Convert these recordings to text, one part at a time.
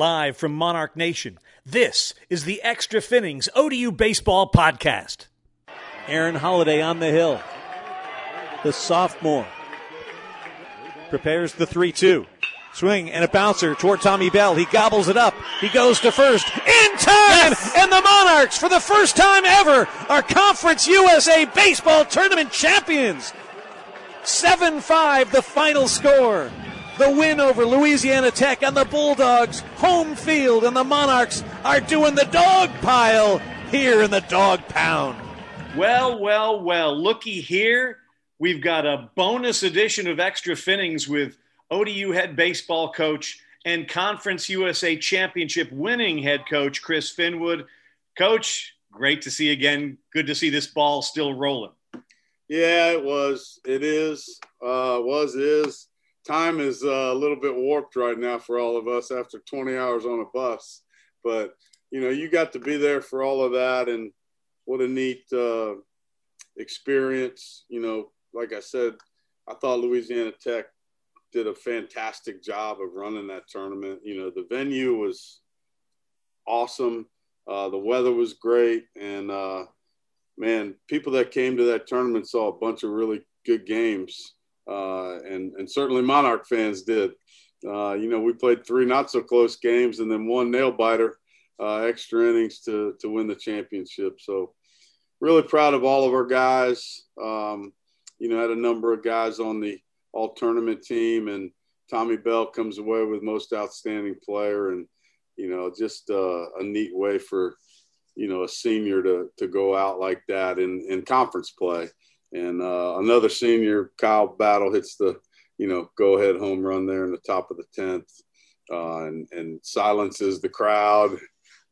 Live from Monarch Nation, this is the Extra Finnings ODU Baseball Podcast. Aaron Holiday on the hill. The sophomore prepares the 3 2. Swing and a bouncer toward Tommy Bell. He gobbles it up. He goes to first in time. Yes! And the Monarchs, for the first time ever, are Conference USA Baseball Tournament champions. 7 5, the final score. The win over Louisiana Tech and the Bulldogs, home field, and the Monarchs are doing the dog pile here in the dog pound. Well, well, well, looky here. We've got a bonus edition of Extra Finnings with ODU head baseball coach and Conference USA championship winning head coach Chris Finwood. Coach, great to see you again. Good to see this ball still rolling. Yeah, it was. It is. Uh, was is. Time is uh, a little bit warped right now for all of us after 20 hours on a bus. But you know, you got to be there for all of that, and what a neat uh, experience. You know, like I said, I thought Louisiana Tech did a fantastic job of running that tournament. You know, the venue was awesome. Uh, the weather was great, and uh, man, people that came to that tournament saw a bunch of really good games, and and certainly Monarch fans did. Uh, you know, we played three not so close games, and then one nail biter, uh, extra innings to to win the championship. So, really proud of all of our guys. Um, you know, had a number of guys on the all tournament team, and Tommy Bell comes away with most outstanding player, and you know, just uh, a neat way for you know a senior to to go out like that in in conference play. And uh, another senior, Kyle Battle, hits the you know go ahead home run there in the top of the tenth, uh, and and silences the crowd.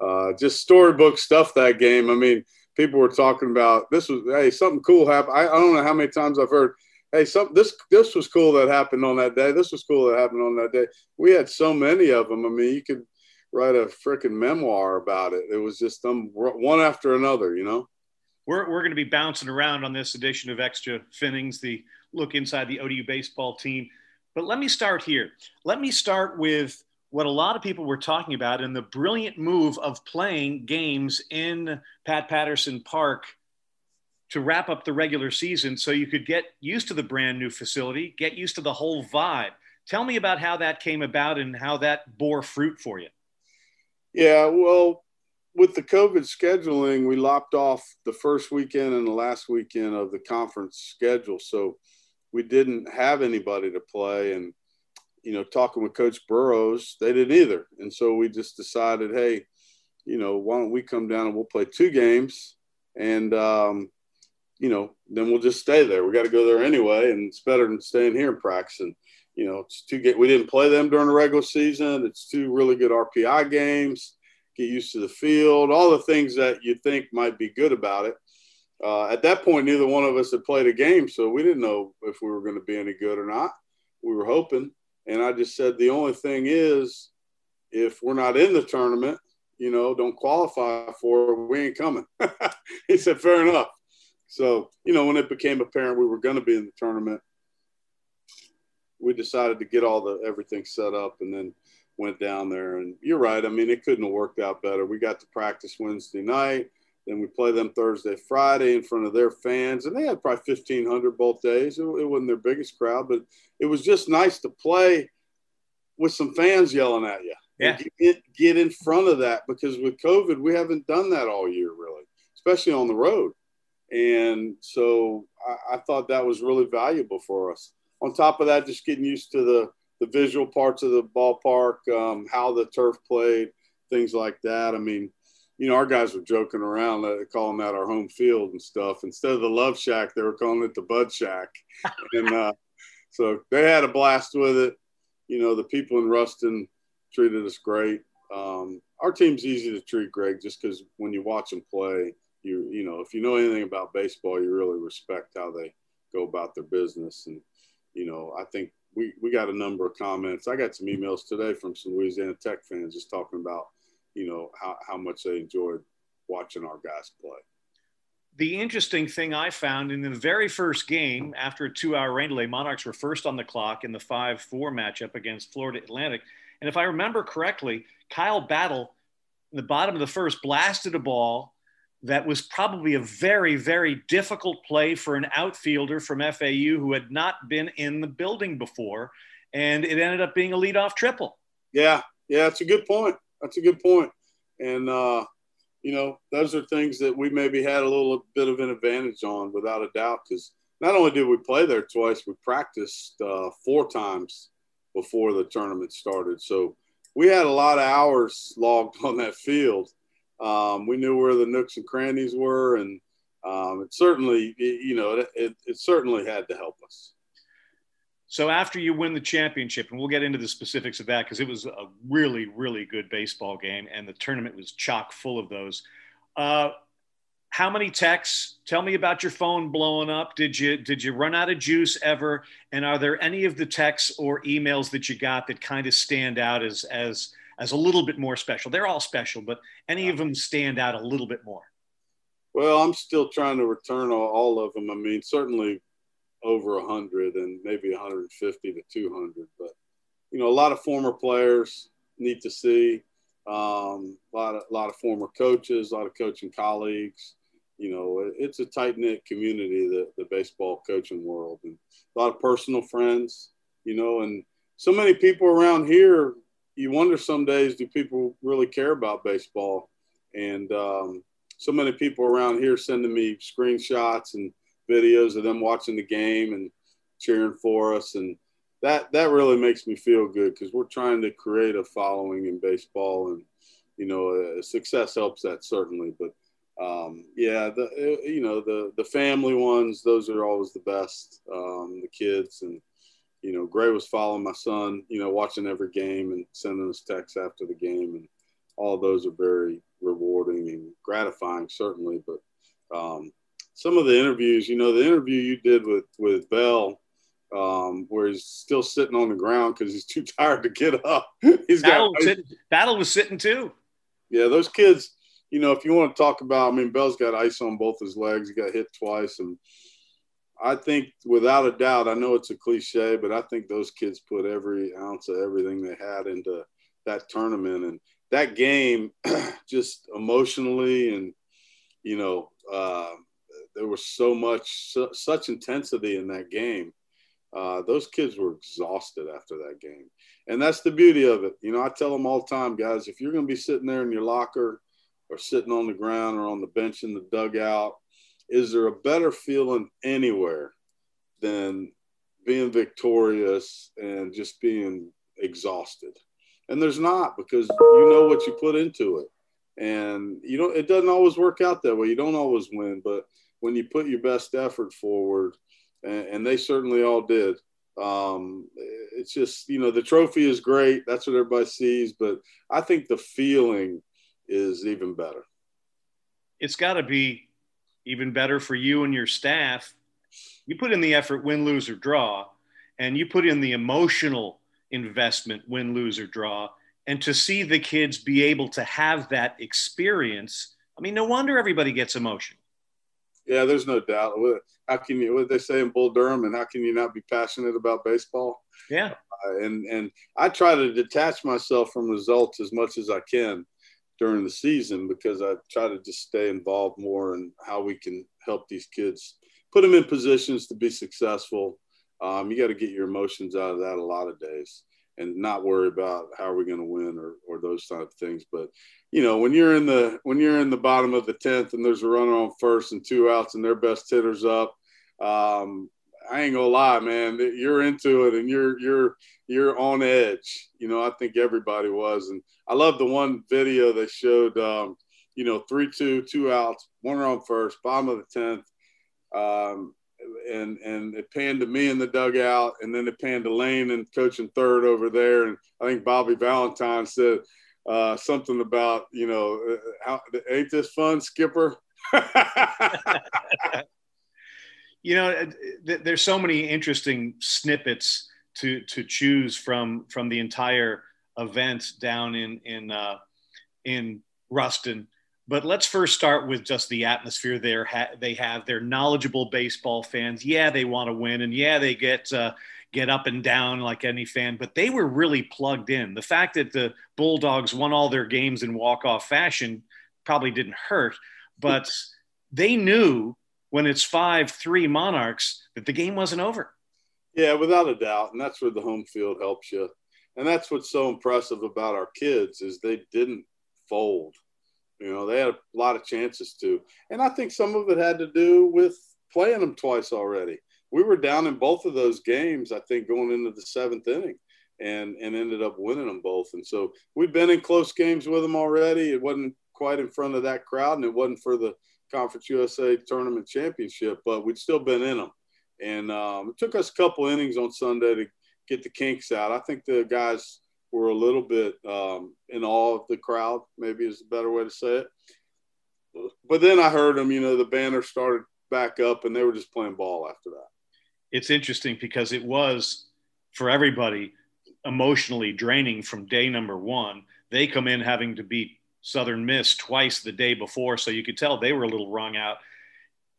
Uh, just storybook stuff that game. I mean, people were talking about this was hey something cool happened. I, I don't know how many times I've heard hey, some this this was cool that happened on that day. This was cool that happened on that day. We had so many of them. I mean, you could write a freaking memoir about it. It was just them one after another, you know. We're we're going to be bouncing around on this edition of Extra Finnings, the look inside the ODU baseball team. But let me start here. Let me start with what a lot of people were talking about and the brilliant move of playing games in Pat Patterson Park to wrap up the regular season so you could get used to the brand new facility, get used to the whole vibe. Tell me about how that came about and how that bore fruit for you. Yeah, well, with the COVID scheduling, we lopped off the first weekend and the last weekend of the conference schedule. So we didn't have anybody to play. And, you know, talking with Coach Burroughs, they didn't either. And so we just decided, hey, you know, why don't we come down and we'll play two games and, um, you know, then we'll just stay there. We got to go there anyway, and it's better than staying here and practicing. You know, it's two get. We didn't play them during the regular season. It's two really good RPI games. Get used to the field, all the things that you think might be good about it. Uh, at that point, neither one of us had played a game, so we didn't know if we were going to be any good or not. We were hoping, and I just said the only thing is, if we're not in the tournament, you know, don't qualify for, it, we ain't coming. he said, fair enough. So, you know, when it became apparent we were going to be in the tournament, we decided to get all the everything set up and then went down there. And you're right. I mean, it couldn't have worked out better. We got to practice Wednesday night. Then we play them Thursday, Friday in front of their fans, and they had probably 1,500 both days. It, it wasn't their biggest crowd, but it was just nice to play with some fans yelling at you. Yeah. Get, get in front of that because with COVID, we haven't done that all year, really, especially on the road. And so I, I, thought that was really valuable for us. On top of that, just getting used to the, the visual parts of the ballpark, um, how the turf played, things like that. I mean, you know, our guys were joking around, uh, calling that our home field and stuff. Instead of the Love Shack, they were calling it the Bud Shack. and uh, so they had a blast with it. You know, the people in Ruston treated us great. Um, our team's easy to treat, Greg, just because when you watch them play – you you know if you know anything about baseball, you really respect how they go about their business. And you know, I think we we got a number of comments. I got some emails today from some Louisiana Tech fans just talking about you know how how much they enjoyed watching our guys play. The interesting thing I found in the very first game after a two hour rain delay, Monarchs were first on the clock in the 5 4 matchup against Florida Atlantic. And if I remember correctly, Kyle Battle, in the bottom of the first, blasted a ball that was probably a very, very difficult play for an outfielder from FAU who had not been in the building before. And it ended up being a leadoff triple. Yeah, yeah, that's a good point. That's a good point. And, uh, you know, those are things that we maybe had a little bit of an advantage on without a doubt because not only did we play there twice, we practiced uh, four times before the tournament started. So we had a lot of hours logged on that field. Um, we knew where the nooks and crannies were, and um, it certainly, it, you know, it, it, it certainly had to help us. So after you win the championship, and we'll get into the specifics of that because it was a really, really good baseball game, and the tournament was chock full of those. Uh, how many texts? Tell me about your phone blowing up. Did you did you run out of juice ever? And are there any of the texts or emails that you got that kind of stand out as as as a little bit more special? They're all special, but any of them stand out a little bit more? Well, I'm still trying to return all, of them. I mean, certainly over 100 and maybe 150 to 200, but you know, a lot of former players need to see. Um, a lot of a lot of former coaches, a lot of coaching colleagues, you know, it's a tight knit community, the, the baseball coaching world, and a lot of personal friends, you know, and so many people around here. You wonder some days, do people really care about baseball? And um, so many people around here sending me screenshots and videos of them watching the game and cheering for us, and that that really makes me feel good because we're trying to create a following in baseball, and you know, uh, success helps that certainly, but um, yeah, the uh, you know the the family ones, those are always the best. Um, the kids and you know, Gray was following my son, you know, watching every game and sending us texts after the game, and all those are very rewarding and gratifying, certainly. But um, some of the interviews, you know, the interview you did with with Bell, um, where he's still sitting on the ground because he's too tired to get up. he's Battle, got, was sitting, Battle was sitting too. Yeah, those kids you know, if you want to talk about, I mean, Bell's got ice on both his legs. He got hit twice. And I think without a doubt, I know it's a cliche, but I think those kids put every ounce of everything they had into that tournament. And that game, just emotionally and, you know, uh, there was so much, su- such intensity in that game. Uh, those kids were exhausted after that game. And that's the beauty of it. You know, I tell them all the time, guys, if you're going to be sitting there in your locker or sitting on the ground or on the bench in the dugout. Is there a better feeling anywhere than being victorious and just being exhausted? And there's not because you know what you put into it. And you know, it doesn't always work out that way. You don't always win, but when you put your best effort forward, and, and they certainly all did, um, it's just you know the trophy is great that's what everybody sees but i think the feeling is even better. It's got to be even better for you and your staff. You put in the effort, win, lose, or draw, and you put in the emotional investment, win, lose, or draw. And to see the kids be able to have that experience, I mean, no wonder everybody gets emotion. Yeah, there's no doubt. How can you? What they say in Bull Durham, and how can you not be passionate about baseball? Yeah. Uh, and and I try to detach myself from results as much as I can during the season because I try to just stay involved more in how we can help these kids put them in positions to be successful. Um, you got to get your emotions out of that a lot of days and not worry about how are we going to win or, or those type of things. But you know, when you're in the when you're in the bottom of the tenth and there's a runner on first and two outs and their best hitters up, um, I ain't gonna lie, man. You're into it and you're you're you're on edge. You know, I think everybody was, and I love the one video they showed. Um, you know, three two, two outs, one run first, bottom of the tenth, um, and and it panned to me in the dugout, and then it panned to Lane and coaching third over there, and I think Bobby Valentine said uh, something about you know, uh, how, ain't this fun, Skipper? you know, th- there's so many interesting snippets to to choose from from the entire event down in in uh, in Ruston. But let's first start with just the atmosphere there. Ha- they have. They're knowledgeable baseball fans. Yeah, they want to win, and yeah, they get uh, get up and down like any fan, but they were really plugged in. The fact that the Bulldogs won all their games in walk off fashion probably didn't hurt, but they knew when it's 5 3 Monarchs that the game wasn't over. Yeah, without a doubt. And that's where the home field helps you. And that's what's so impressive about our kids is they didn't fold. You know, they had a lot of chances to. And I think some of it had to do with playing them twice already. We were down in both of those games, I think, going into the seventh inning and, and ended up winning them both. And so we've been in close games with them already. It wasn't quite in front of that crowd and it wasn't for the Conference USA tournament championship, but we'd still been in them. And um, it took us a couple innings on Sunday to get the kinks out. I think the guys were a little bit um, in awe of the crowd, maybe is a better way to say it. But then I heard them, you know, the banner started back up and they were just playing ball after that. It's interesting because it was for everybody emotionally draining from day number one. They come in having to beat Southern Miss twice the day before, so you could tell they were a little wrung out.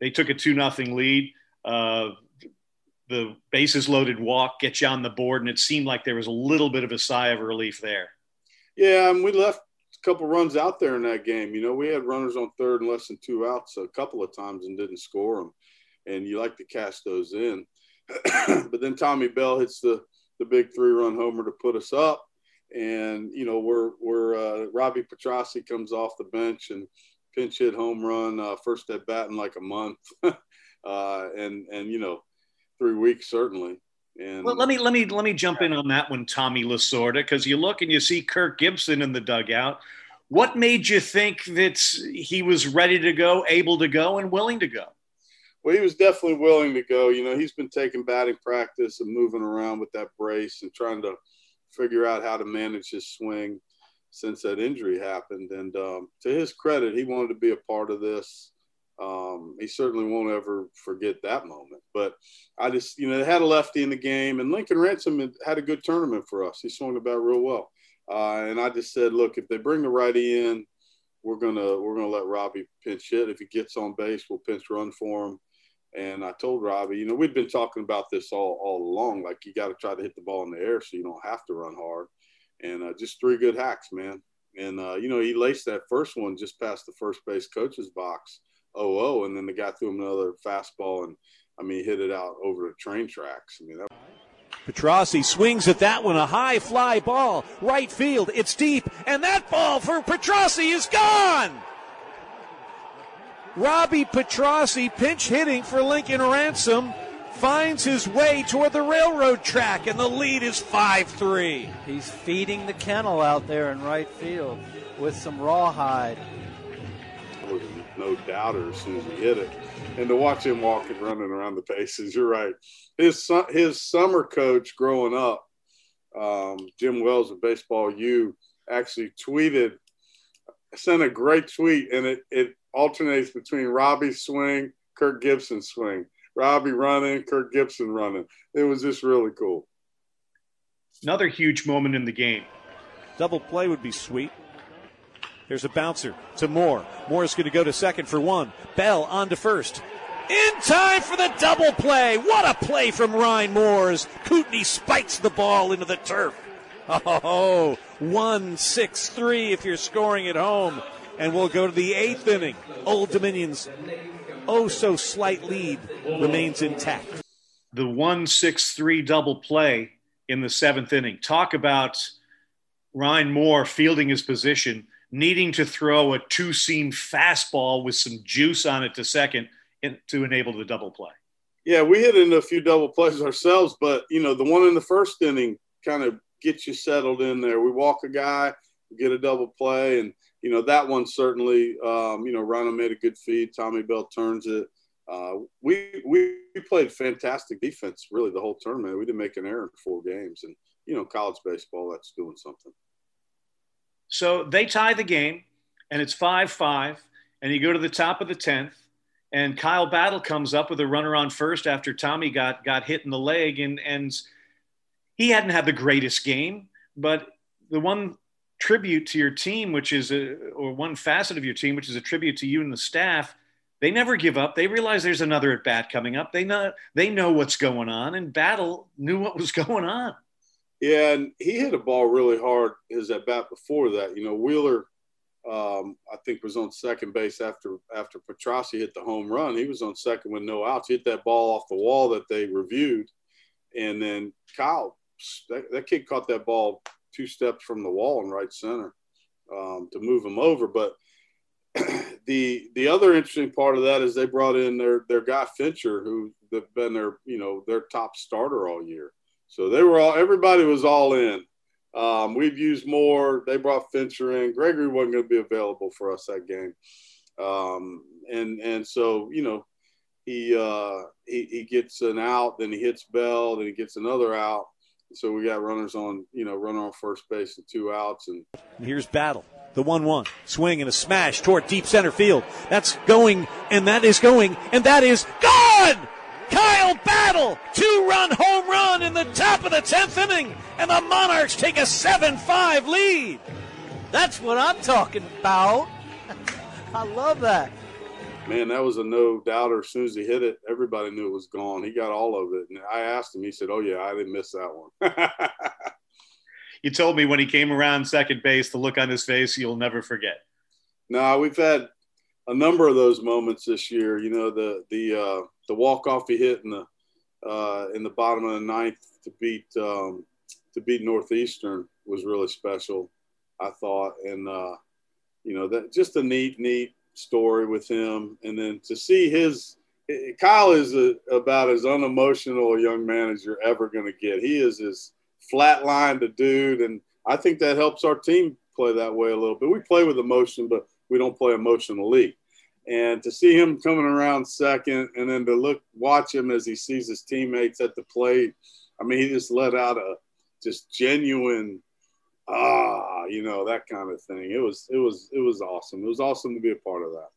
They took a two nothing lead. Uh, the bases loaded walk, get you on the board, and it seemed like there was a little bit of a sigh of relief there. Yeah, and we left a couple runs out there in that game. You know, we had runners on third and less than two outs a couple of times and didn't score them, and you like to cash those in. but then Tommy Bell hits the the big three run homer to put us up, and you know we're we're uh, Robbie Petrossi comes off the bench and pinch hit home run uh, first at bat in like a month, uh, and and you know three weeks certainly. And well, let me let me let me jump in on that one, Tommy Lasorda, because you look and you see Kirk Gibson in the dugout. What made you think that he was ready to go, able to go, and willing to go? Well, he was definitely willing to go. You know, he's been taking batting practice and moving around with that brace and trying to figure out how to manage his swing since that injury happened. And um, to his credit, he wanted to be a part of this um, he certainly won't ever forget that moment. But I just, you know, they had a lefty in the game, and Lincoln Ransom had a good tournament for us. He swung bat real well, uh, and I just said, look, if they bring the righty in, we're gonna we're gonna let Robbie pinch hit. If he gets on base, we'll pinch run for him. And I told Robbie, you know, we'd been talking about this all all along. Like you got to try to hit the ball in the air so you don't have to run hard. And uh, just three good hacks, man. And uh, you know, he laced that first one just past the first base coach's box 0 and then the guy threw him another fastball, and I mean, hit it out over the train tracks. I mean, that. Petrossi swings at that one, a high fly ball, right field. It's deep, and that ball for Petrossi is gone. Robbie Petrossi, pinch hitting for Lincoln Ransom, finds his way toward the railroad track, and the lead is 5 3. He's feeding the kennel out there in right field with some rawhide no doubter as soon as he hit it. And to watch him walking, running around the bases, you're right. His his summer coach growing up, um, Jim Wells of Baseball U, actually tweeted, sent a great tweet, and it, it alternates between Robbie's swing, Kirk Gibson's swing. Robbie running, Kirk Gibson running. It was just really cool. Another huge moment in the game. Double play would be sweet. There's a bouncer to Moore. Moore is going to go to second for one. Bell on to first. In time for the double play. What a play from Ryan Moore. Coutney spikes the ball into the turf. Oh, one six three if you're scoring at home. And we'll go to the eighth inning. Old Dominion's oh so slight lead remains intact. The one six three double play in the seventh inning. Talk about Ryan Moore fielding his position needing to throw a two seam fastball with some juice on it to second in, to enable the double play. Yeah, we hit into a few double plays ourselves, but you know the one in the first inning kind of gets you settled in there. We walk a guy, get a double play, and you know that one certainly. Um, you know, Rhino made a good feed. Tommy Bell turns it. Uh, we we played fantastic defense really the whole tournament. We didn't make an error in four games, and you know, college baseball that's doing something. So they tie the game, and it's 5 5. And you go to the top of the 10th, and Kyle Battle comes up with a runner on first after Tommy got, got hit in the leg. And, and he hadn't had the greatest game, but the one tribute to your team, which is a, or one facet of your team, which is a tribute to you and the staff, they never give up. They realize there's another at bat coming up. They know they know what's going on, and Battle knew what was going on. Yeah, and he hit a ball really hard his at bat before that. You know, Wheeler, um, I think, was on second base after after Petrossi hit the home run. He was on second with no outs. He hit that ball off the wall that they reviewed, and then Kyle, that, that kid caught that ball two steps from the wall in right center um, to move him over. But the the other interesting part of that is they brought in their their guy Fincher, who's been their you know their top starter all year. So they were all everybody was all in. Um, we've used more. They brought Fincher in. Gregory wasn't going to be available for us that game, um, and and so you know he, uh, he he gets an out, then he hits Bell, then he gets another out. So we got runners on you know runner on first base and two outs, and here's Battle. The 1 1. Swing and a smash toward deep center field. That's going, and that is going, and that is gone! Kyle Battle, two run home run in the top of the 10th inning, and the Monarchs take a 7 5 lead. That's what I'm talking about. I love that. Man, that was a no doubter. As soon as he hit it, everybody knew it was gone. He got all of it. And I asked him, he said, Oh, yeah, I didn't miss that one. you told me when he came around second base, the look on his face, you'll never forget. No, we've had a number of those moments this year. You know, the the uh, the walk off he hit in the uh, in the bottom of the ninth to beat um, to beat Northeastern was really special, I thought, and uh, you know that just a neat neat story with him, and then to see his Kyle is a, about as unemotional a young man as you're ever going to get. He is as flatlined a dude, and I think that helps our team play that way a little bit. We play with emotion, but we don't play emotionally. And to see him coming around second, and then to look, watch him as he sees his teammates at the plate. I mean, he just let out a just genuine ah, you know, that kind of thing. It was, it was, it was awesome. It was awesome to be a part of that.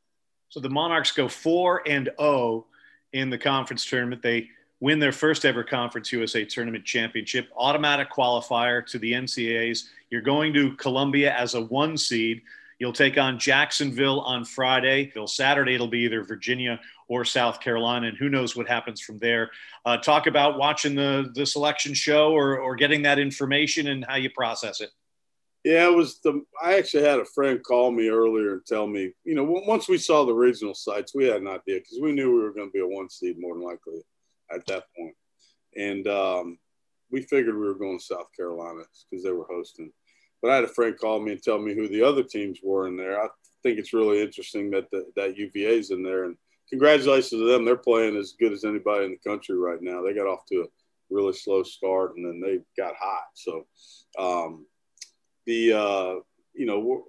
So the Monarchs go four and zero oh in the conference tournament. They win their first ever Conference USA Tournament championship, automatic qualifier to the NCAAs. You're going to Columbia as a one seed. You'll take on Jacksonville on Friday. Till Saturday, it'll be either Virginia or South Carolina, and who knows what happens from there. Uh, talk about watching the the selection show or, or getting that information and how you process it. Yeah, it was the. I actually had a friend call me earlier and tell me, you know, once we saw the regional sites, we had an idea because we knew we were going to be a one seed more than likely at that point. And um, we figured we were going to South Carolina because they were hosting. But I had a friend call me and tell me who the other teams were in there. I think it's really interesting that the, that UVA's in there. And congratulations to them. They're playing as good as anybody in the country right now. They got off to a really slow start and then they got hot. So um, the uh, you know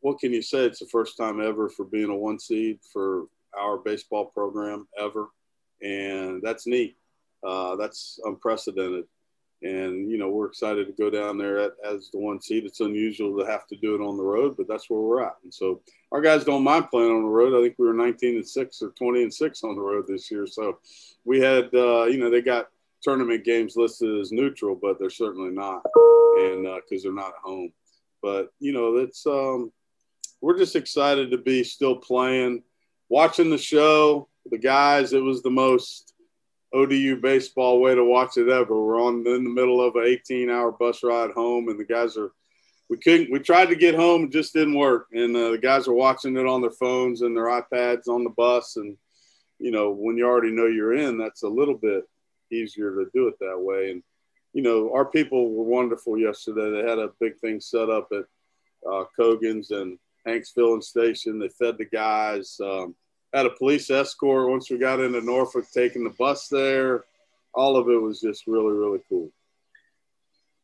what can you say? It's the first time ever for being a one seed for our baseball program ever and that's neat. Uh, that's unprecedented. And, you know, we're excited to go down there at, as the one seed. It's unusual to have to do it on the road, but that's where we're at. And so our guys don't mind playing on the road. I think we were 19 and six or 20 and six on the road this year. So we had, uh, you know, they got tournament games listed as neutral, but they're certainly not. And because uh, they're not home. But, you know, that's um, we're just excited to be still playing, watching the show the guys, it was the most ODU baseball way to watch it ever. We're on in the middle of an 18 hour bus ride home, and the guys are. We couldn't. We tried to get home, just didn't work. And uh, the guys are watching it on their phones and their iPads on the bus. And you know, when you already know you're in, that's a little bit easier to do it that way. And you know, our people were wonderful yesterday. They had a big thing set up at uh, Cogan's and Hanks Filling Station. They fed the guys. Um, had a police escort once we got into Norfolk, taking the bus there. All of it was just really, really cool.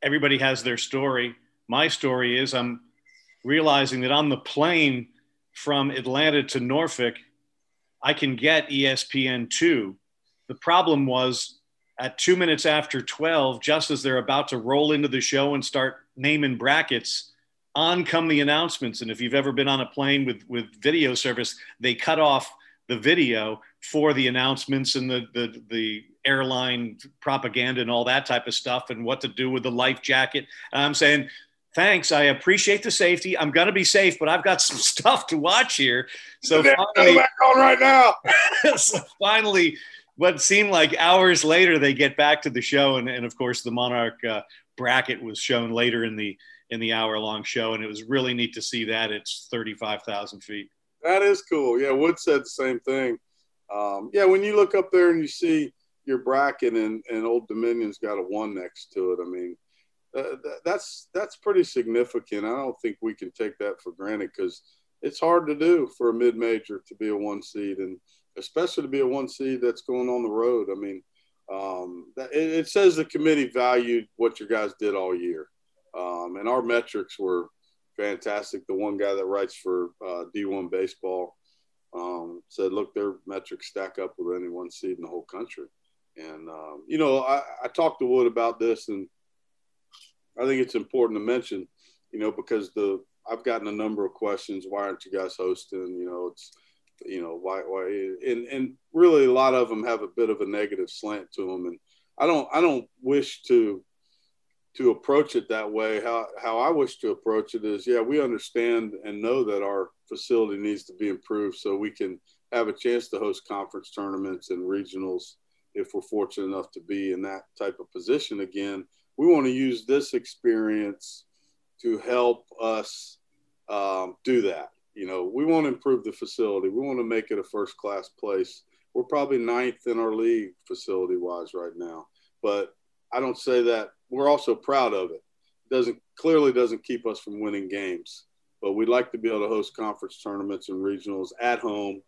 Everybody has their story. My story is I'm realizing that on the plane from Atlanta to Norfolk, I can get ESPN2. The problem was at two minutes after 12, just as they're about to roll into the show and start naming brackets, on come the announcements. And if you've ever been on a plane with, with video service, they cut off the video for the announcements and the, the, the airline propaganda and all that type of stuff and what to do with the life jacket. And I'm saying, Thanks. I appreciate the safety. I'm going to be safe, but I've got some stuff to watch here. So finally, back on right now. so finally, what seemed like hours later, they get back to the show, and, and of course, the Monarch uh, bracket was shown later in the in the hour long show, and it was really neat to see that. It's thirty five thousand feet. That is cool. Yeah, Wood said the same thing. Um, yeah, when you look up there and you see your bracket and, and Old Dominion's got a one next to it, I mean, uh, that's that's pretty significant. I don't think we can take that for granted because it's hard to do for a mid major to be a one seed, and especially to be a one seed that's going on the road. I mean, um, it, it, says the committee valued what your guys did all year, um, and our metrics were fantastic. The one guy that writes for uh, D1 baseball um, said, "Look, their metrics stack up with any one seed in the whole country." And um, you know, I, I talked to Wood about this, and I think it's important to mention, you know, because the I've gotten a number of questions. Why aren't you guys hosting? You know, it's you know why why and and really a lot of them have a bit of a negative slant to them, and I don't I don't wish to to approach it that way. How how I wish to approach it is, yeah, we understand and know that our facility needs to be improved so we can have a chance to host conference tournaments and regionals if we're fortunate enough to be in that type of position again. We want to use this experience to help us um, do that. You know, we want to improve the facility. We want to make it a first class place. We're probably ninth in our league facility wise right now, but I don't say that. We're also proud of it. it doesn't clearly doesn't keep us from winning games, but we'd like to be able to host conference tournaments and regionals at home.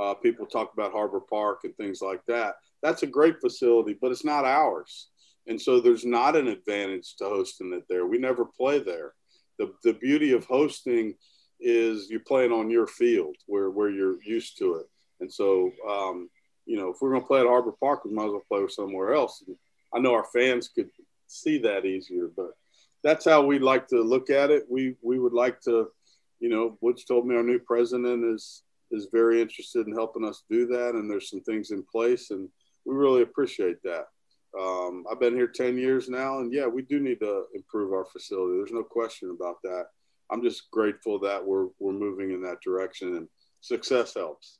Uh, people talk about Harbor Park and things like that. That's a great facility, but it's not ours. And so there's not an advantage to hosting it there. We never play there. The, the beauty of hosting is you're playing on your field where, where you're used to it. And so, um, you know, if we're going to play at Harbor Park, we might as well play somewhere else. I know our fans could see that easier, but that's how we like to look at it. We we would like to, you know, Woods told me our new president is is very interested in helping us do that, and there's some things in place, and we really appreciate that. Um, I've been here 10 years now, and yeah, we do need to improve our facility. There's no question about that. I'm just grateful that we're we're moving in that direction, and success helps.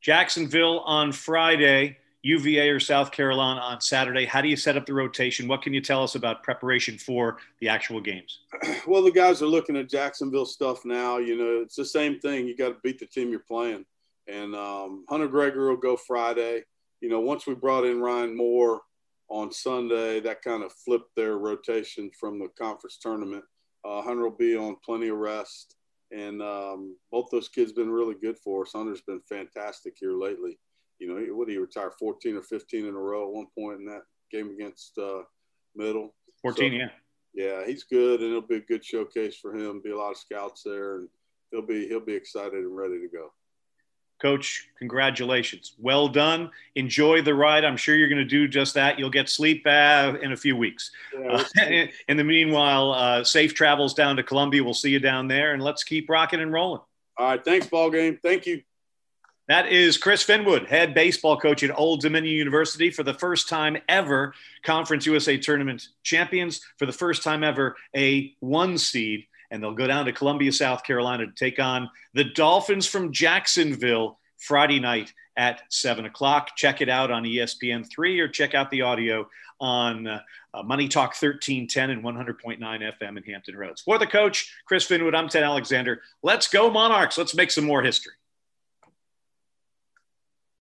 Jacksonville on Friday. UVA or South Carolina on Saturday. How do you set up the rotation? What can you tell us about preparation for the actual games? Well, the guys are looking at Jacksonville stuff now. You know, it's the same thing. You got to beat the team you're playing. And um, Hunter Gregory will go Friday. You know, once we brought in Ryan Moore on Sunday, that kind of flipped their rotation from the conference tournament. Uh, Hunter will be on plenty of rest. And um, both those kids been really good for us. Hunter's been fantastic here lately you know, what did he retire 14 or 15 in a row at one point in that game against uh, Middle? 14, so, yeah. Yeah, he's good, and it'll be a good showcase for him. Be a lot of scouts there, and he'll be he'll be excited and ready to go. Coach, congratulations. Well done. Enjoy the ride. I'm sure you're going to do just that. You'll get sleep uh, in a few weeks. Yeah, uh, in the meanwhile, uh, safe travels down to Columbia. We'll see you down there, and let's keep rocking and rolling. All right. Thanks, ball game. Thank you. That is Chris Finwood, head baseball coach at Old Dominion University for the first time ever, Conference USA Tournament champions, for the first time ever, a one seed. And they'll go down to Columbia, South Carolina to take on the Dolphins from Jacksonville Friday night at 7 o'clock. Check it out on ESPN3 or check out the audio on uh, Money Talk 1310 and 100.9 FM in Hampton Roads. For the coach, Chris Finwood, I'm Ted Alexander. Let's go, Monarchs. Let's make some more history.